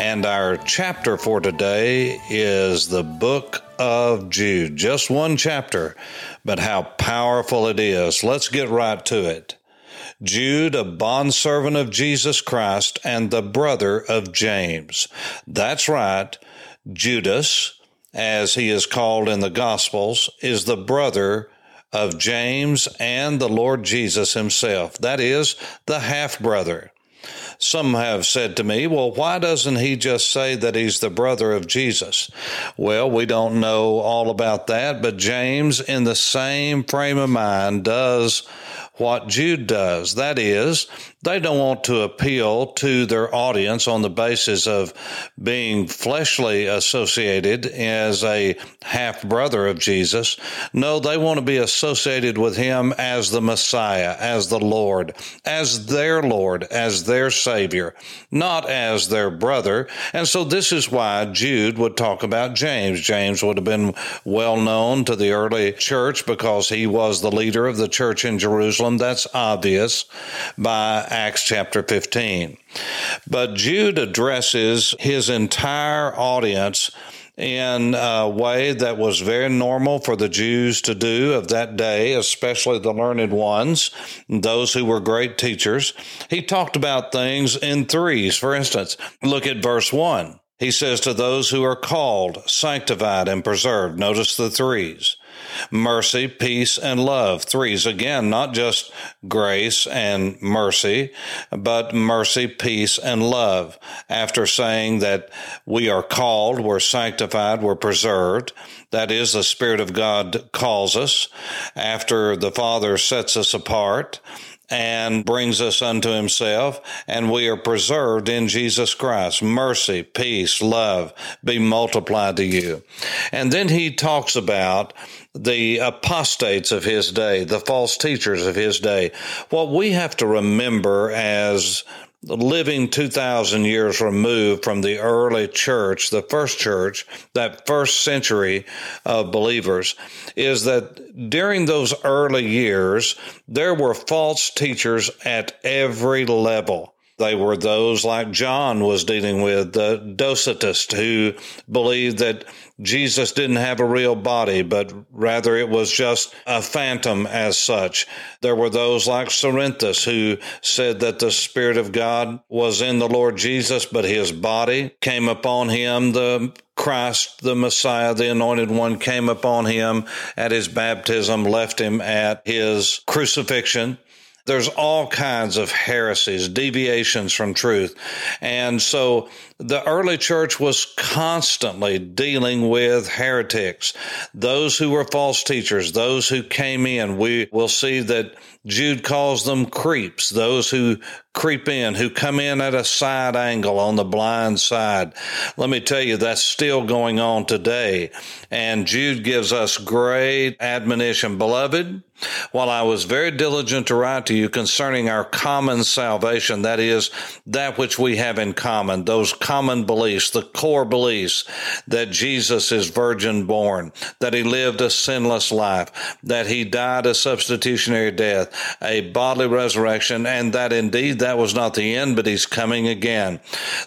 and our chapter for today is the book of Jude. Just one chapter, but how powerful it is. Let's get right to it. Jude, a bondservant of Jesus Christ and the brother of James. That's right, Judas as he is called in the Gospels, is the brother of James and the Lord Jesus himself. That is, the half brother. Some have said to me, well, why doesn't he just say that he's the brother of Jesus? Well, we don't know all about that, but James, in the same frame of mind, does what Jude does. That is, they don't want to appeal to their audience on the basis of being fleshly associated as a half brother of Jesus. No, they want to be associated with him as the Messiah, as the Lord, as their Lord, as their Savior, not as their brother. And so this is why Jude would talk about James. James would have been well known to the early church because he was the leader of the church in Jerusalem. That's obvious by Acts chapter 15. But Jude addresses his entire audience in a way that was very normal for the Jews to do of that day, especially the learned ones, those who were great teachers. He talked about things in threes. For instance, look at verse 1. He says to those who are called, sanctified, and preserved. Notice the threes mercy, peace, and love. Threes again, not just grace and mercy, but mercy, peace, and love. After saying that we are called, we're sanctified, we're preserved. That is, the Spirit of God calls us. After the Father sets us apart, and brings us unto himself, and we are preserved in Jesus Christ. Mercy, peace, love be multiplied to you. And then he talks about the apostates of his day, the false teachers of his day. What we have to remember as living 2,000 years removed from the early church, the first church, that first century of believers, is that during those early years, there were false teachers at every level. They were those like John was dealing with, the Docetists, who believed that Jesus didn't have a real body, but rather it was just a phantom as such. There were those like Cerinthus who said that the Spirit of God was in the Lord Jesus, but his body came upon him. The Christ, the Messiah, the anointed one, came upon him at his baptism, left him at his crucifixion. There's all kinds of heresies, deviations from truth. And so the early church was constantly dealing with heretics, those who were false teachers, those who came in. We will see that Jude calls them creeps, those who creep in, who come in at a side angle on the blind side. Let me tell you, that's still going on today. And Jude gives us great admonition. Beloved, while I was very diligent to write to you concerning our common salvation, that is, that which we have in common, those common beliefs, the core beliefs that Jesus is virgin born, that he lived a sinless life, that he died a substitutionary death, a bodily resurrection, and that indeed that was not the end, but he's coming again.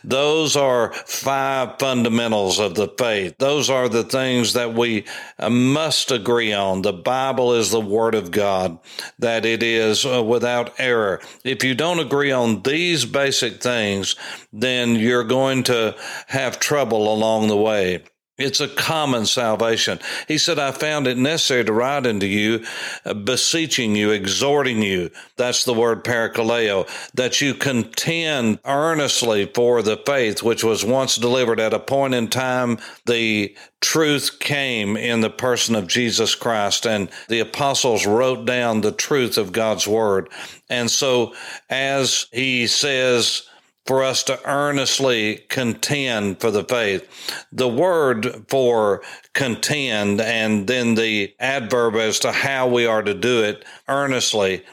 Those are five fundamentals of the faith. Those are the things that we must agree on. The Bible is the Word of God, that it is uh, without error. If you don't agree on these basic things, then you're going going to have trouble along the way. It's a common salvation. He said, I found it necessary to write unto you, uh, beseeching you, exhorting you. That's the word parakaleo, that you contend earnestly for the faith which was once delivered at a point in time. The truth came in the person of Jesus Christ and the apostles wrote down the truth of God's word. And so as he says, for us to earnestly contend for the faith. The word for contend and then the adverb as to how we are to do it earnestly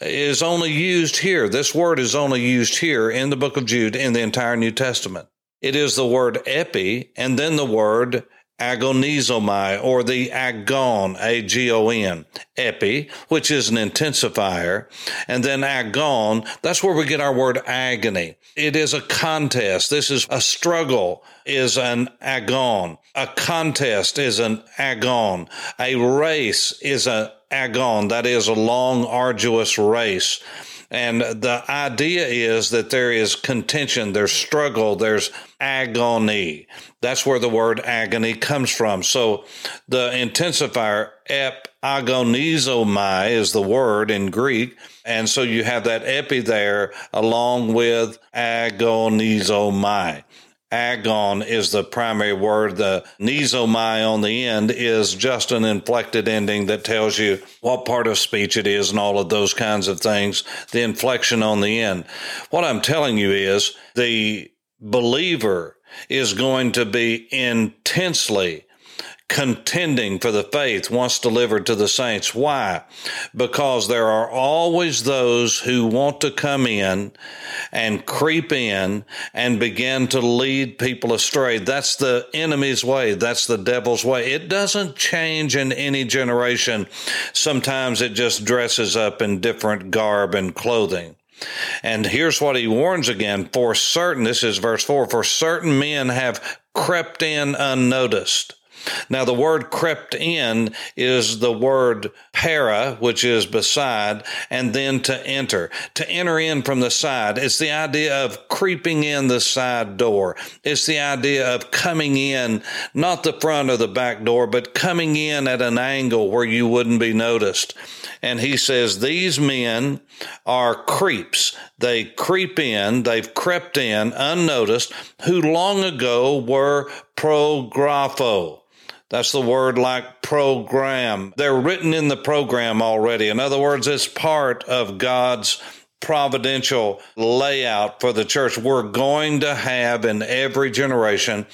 is only used here. This word is only used here in the book of Jude in the entire New Testament. It is the word epi and then the word agonizomai or the agon, A-G-O-N, epi, which is an intensifier, and then agon, that's where we get our word agony. It is a contest. This is a struggle is an agon. A contest is an agon. A race is an agon. That is a long, arduous race. And the idea is that there is contention, there's struggle, there's agony. That's where the word agony comes from. So the intensifier ep agonizomai is the word in Greek. And so you have that epi there along with agonizomai. Agon is the primary word. The nizomai on the end is just an inflected ending that tells you what part of speech it is and all of those kinds of things. The inflection on the end. What I'm telling you is the believer is going to be intensely contending for the faith once delivered to the saints. Why? Because there are always those who want to come in and creep in and begin to lead people astray. That's the enemy's way. That's the devil's way. It doesn't change in any generation. Sometimes it just dresses up in different garb and clothing. And here's what he warns again for certain, this is verse 4 for certain men have crept in unnoticed now, the word crept in is the word para, which is beside, and then to enter. To enter in from the side. It's the idea of creeping in the side door. It's the idea of coming in, not the front or the back door, but coming in at an angle where you wouldn't be noticed. And he says, these men are creeps. They creep in, they've crept in unnoticed, who long ago were prographo. That's the word like program. They're written in the program already. In other words, it's part of God's providential layout for the church we're going to have in every generation.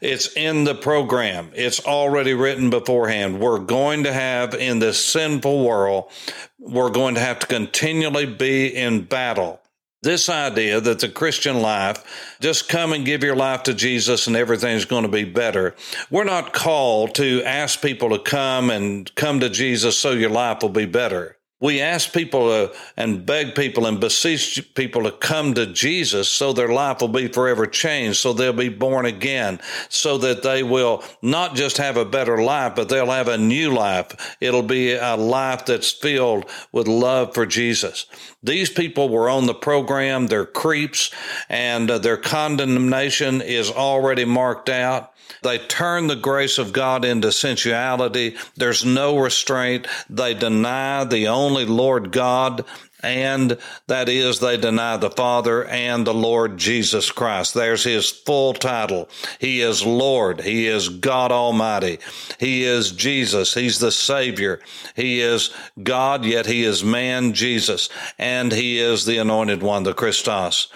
It's in the program. It's already written beforehand. We're going to have in this sinful world, we're going to have to continually be in battle this idea that the Christian life, just come and give your life to Jesus and everything's going to be better. We're not called to ask people to come and come to Jesus so your life will be better. We ask people and beg people and beseech people to come to Jesus so their life will be forever changed, so they'll be born again, so that they will not just have a better life, but they'll have a new life. It'll be a life that's filled with love for Jesus. These people were on the program, they're creeps, and uh, their condemnation is already marked out. They turn the grace of God into sensuality. There's no restraint. They deny the only Lord God and that is they deny the Father and the Lord Jesus Christ. There's his full title. He is Lord. He is God Almighty. He is Jesus. He's the Savior. He is God, yet he is man, Jesus, and he is the anointed one, the Christos.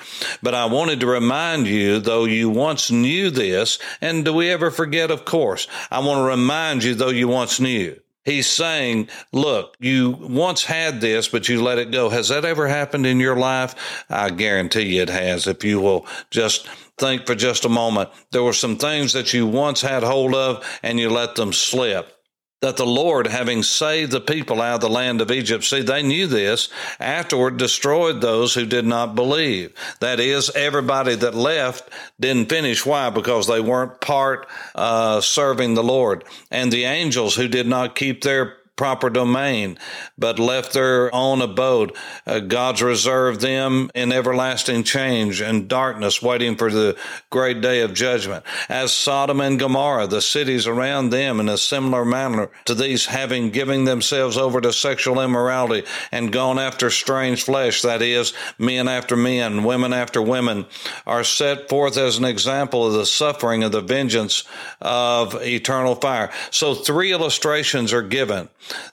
But I wanted to remind you, though you once knew this, and do we ever forget? Of course. I want to remind you, though you once knew. He's saying, look, you once had this, but you let it go. Has that ever happened in your life? I guarantee you it has. If you will just think for just a moment, there were some things that you once had hold of and you let them slip that the Lord, having saved the people out of the land of Egypt, see, they knew this, afterward destroyed those who did not believe. That is, everybody that left didn't finish. Why? Because they weren't part uh, serving the Lord. And the angels who did not keep their proper domain, but left their own abode. Uh, God's reserved them in everlasting change and darkness, waiting for the great day of judgment. As Sodom and Gomorrah, the cities around them, in a similar manner to these, having given themselves over to sexual immorality and gone after strange flesh, that is, men after men, women after women, are set forth as an example of the suffering of the vengeance of eternal fire. So, three illustrations are given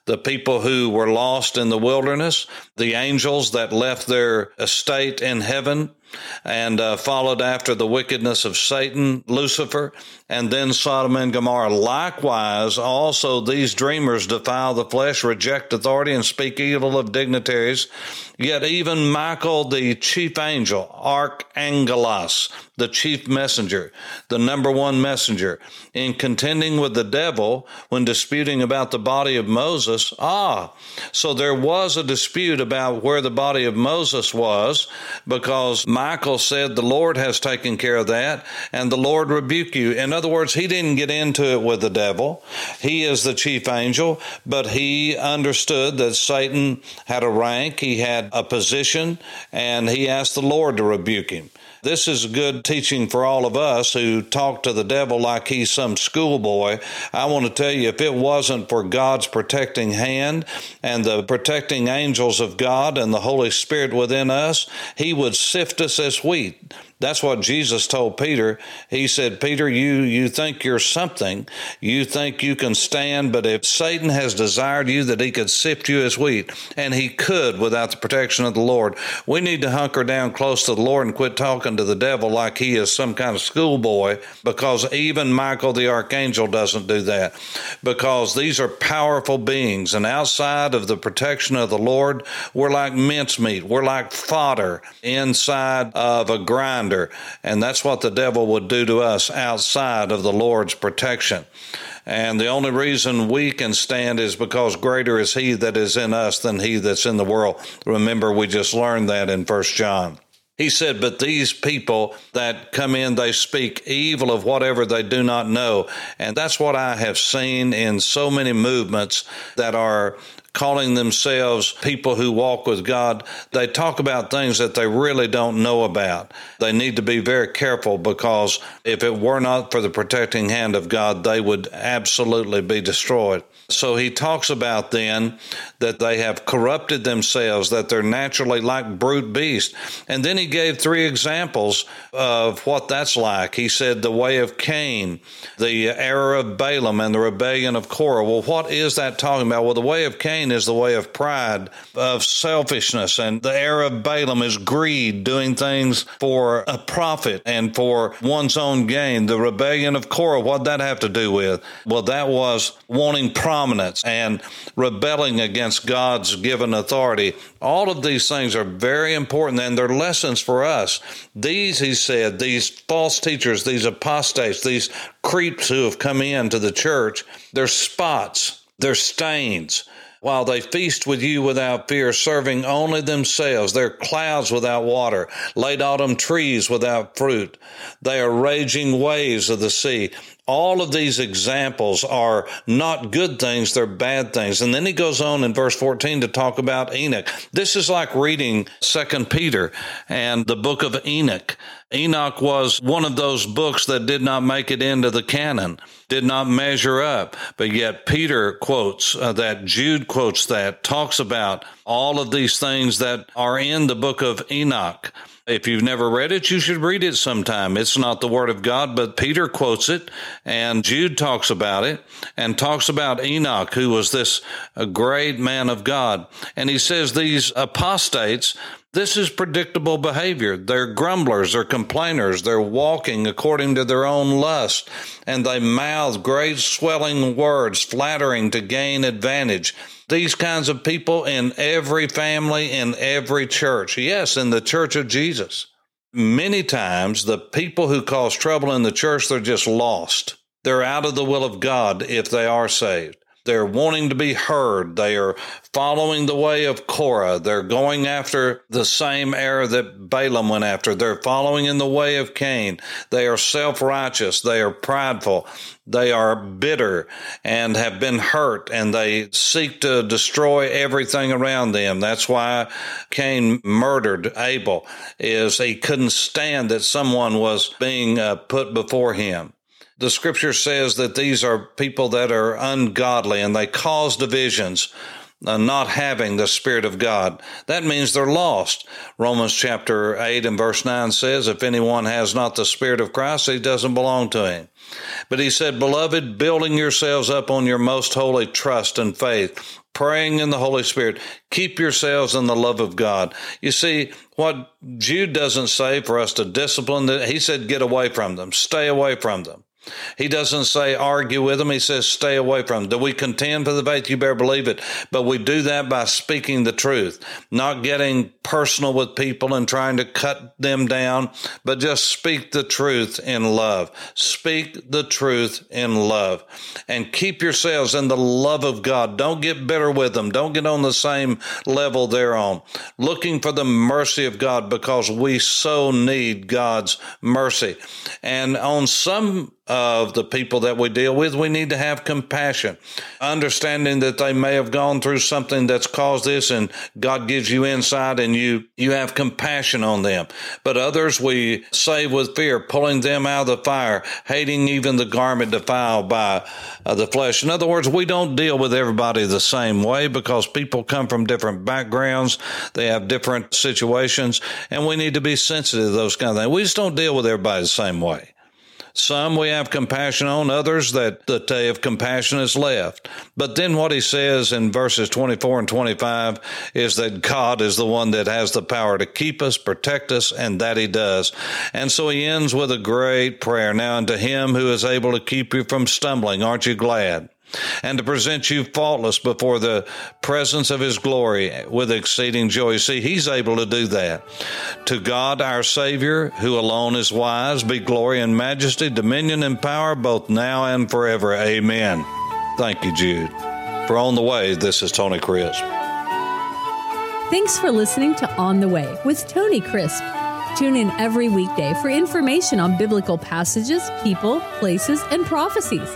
the people who were lost in the wilderness, the angels that left their estate in heaven, and uh, followed after the wickedness of Satan, Lucifer, and then Sodom and Gomorrah. Likewise, also these dreamers defile the flesh, reject authority, and speak evil of dignitaries. Yet even Michael, the chief angel, Archangelos, the chief messenger, the number one messenger, in contending with the devil when disputing about the body of Moses. Ah, so there was a dispute about where the body of Moses was because Michael said, The Lord has taken care of that, and the Lord rebuke you. In other words, he didn't get into it with the devil. He is the chief angel, but he understood that Satan had a rank, he had a position, and he asked the Lord to rebuke him. This is good teaching for all of us who talk to the devil like he's some schoolboy. I want to tell you, if it wasn't for God's protecting hand and the protecting angels of God and the Holy Spirit within us, he would sift us as wheat. That's what Jesus told Peter. He said, Peter, you, you think you're something. You think you can stand, but if Satan has desired you that he could sift you as wheat, and he could without the protection of the Lord, we need to hunker down close to the Lord and quit talking to the devil like he is some kind of schoolboy, because even Michael the archangel doesn't do that. Because these are powerful beings, and outside of the protection of the Lord, we're like mincemeat. We're like fodder inside of a grinder and that's what the devil would do to us outside of the Lord's protection. And the only reason we can stand is because greater is he that is in us than he that's in the world. Remember, we just learned that in First John. He said, But these people that come in, they speak evil of whatever they do not know. And that's what I have seen in so many movements that are calling themselves people who walk with God, they talk about things that they really don't know about. They need to be very careful because if it were not for the protecting hand of God, they would absolutely be destroyed. So he talks about then that they have corrupted themselves, that they're naturally like brute beasts. And then he gave three examples of what that's like. He said the way of Cain, the error of Balaam, and the rebellion of Korah. Well, what is that talking about? Well, the way of Cain is the way of pride, of selfishness, and the error of Balaam is greed, doing things for a profit and for one's own gain. The rebellion of Korah, what that have to do with? Well, that was wanting prominence and rebelling against God's given authority. All of these things are very important and they're lessons for us. These, he said, these false teachers, these apostates, these creeps who have come into the church, they're spots, they're stains while they feast with you without fear, serving only themselves. They're clouds without water, late autumn trees without fruit. They are raging waves of the sea. All of these examples are not good things, they're bad things. And then he goes on in verse 14 to talk about Enoch. This is like reading Second Peter and the book of Enoch. Enoch was one of those books that did not make it into the canon, did not measure up. But yet Peter quotes uh, that, Jude quotes that, talks about all of these things that are in the book of Enoch. If you've never read it, you should read it sometime. It's not the Word of God, but Peter quotes it, and Jude talks about it, and talks about Enoch, who was this great man of God. And he says these apostates, this is predictable behavior. They're grumblers, they're complainers, they're walking according to their own lust, and they mouth great swelling words, flattering to gain advantage these kinds of people in every family, in every church. Yes, in the church of Jesus. Many times, the people who cause trouble in the church, they're just lost. They're out of the will of God if they are saved. They're wanting to be heard. They are following the way of Korah. They're going after the same error that Balaam went after. They're following in the way of Cain. They are self righteous. They are prideful. They are bitter and have been hurt and they seek to destroy everything around them. That's why Cain murdered Abel is he couldn't stand that someone was being uh, put before him the scripture says that these are people that are ungodly and they cause divisions. Uh, not having the Spirit of God. That means they're lost. Romans chapter 8 and verse 9 says, If anyone has not the Spirit of Christ, he doesn't belong to him. But he said, Beloved, building yourselves up on your most holy trust and faith, praying in the Holy Spirit. Keep yourselves in the love of God. You see, what Jude doesn't say for us to discipline, that he said, get away from them, stay away from them. He doesn't say argue with them. He says stay away from them. Do we contend for the faith? You better believe it. But we do that by speaking the truth, not getting personal with people and trying to cut them down, but just speak the truth in love. Speak the truth in love and keep yourselves in the love of God. Don't get bitter with them. Don't get on the same level they're on. Looking for the mercy of God because we so need God's mercy. And on some of the people that we deal with, we need to have compassion, understanding that they may have gone through something that's caused this and God gives you insight and you, you have compassion on them. But others we save with fear, pulling them out of the fire, hating even the garment defiled by uh, the flesh. In other words, we don't deal with everybody the same way because people come from different backgrounds. They have different situations and we need to be sensitive to those kind of things. We just don't deal with everybody the same way. Some we have compassion on, others that the day of compassion is left. But then what he says in verses 24 and 25 is that God is the one that has the power to keep us, protect us, and that he does. And so he ends with a great prayer. Now unto him who is able to keep you from stumbling, aren't you glad? And to present you faultless before the presence of his glory with exceeding joy. See, he's able to do that. To God our Savior, who alone is wise, be glory and majesty, dominion and power, both now and forever. Amen. Thank you, Jude. For On the Way, this is Tony Crisp. Thanks for listening to On the Way with Tony Crisp. Tune in every weekday for information on biblical passages, people, places, and prophecies.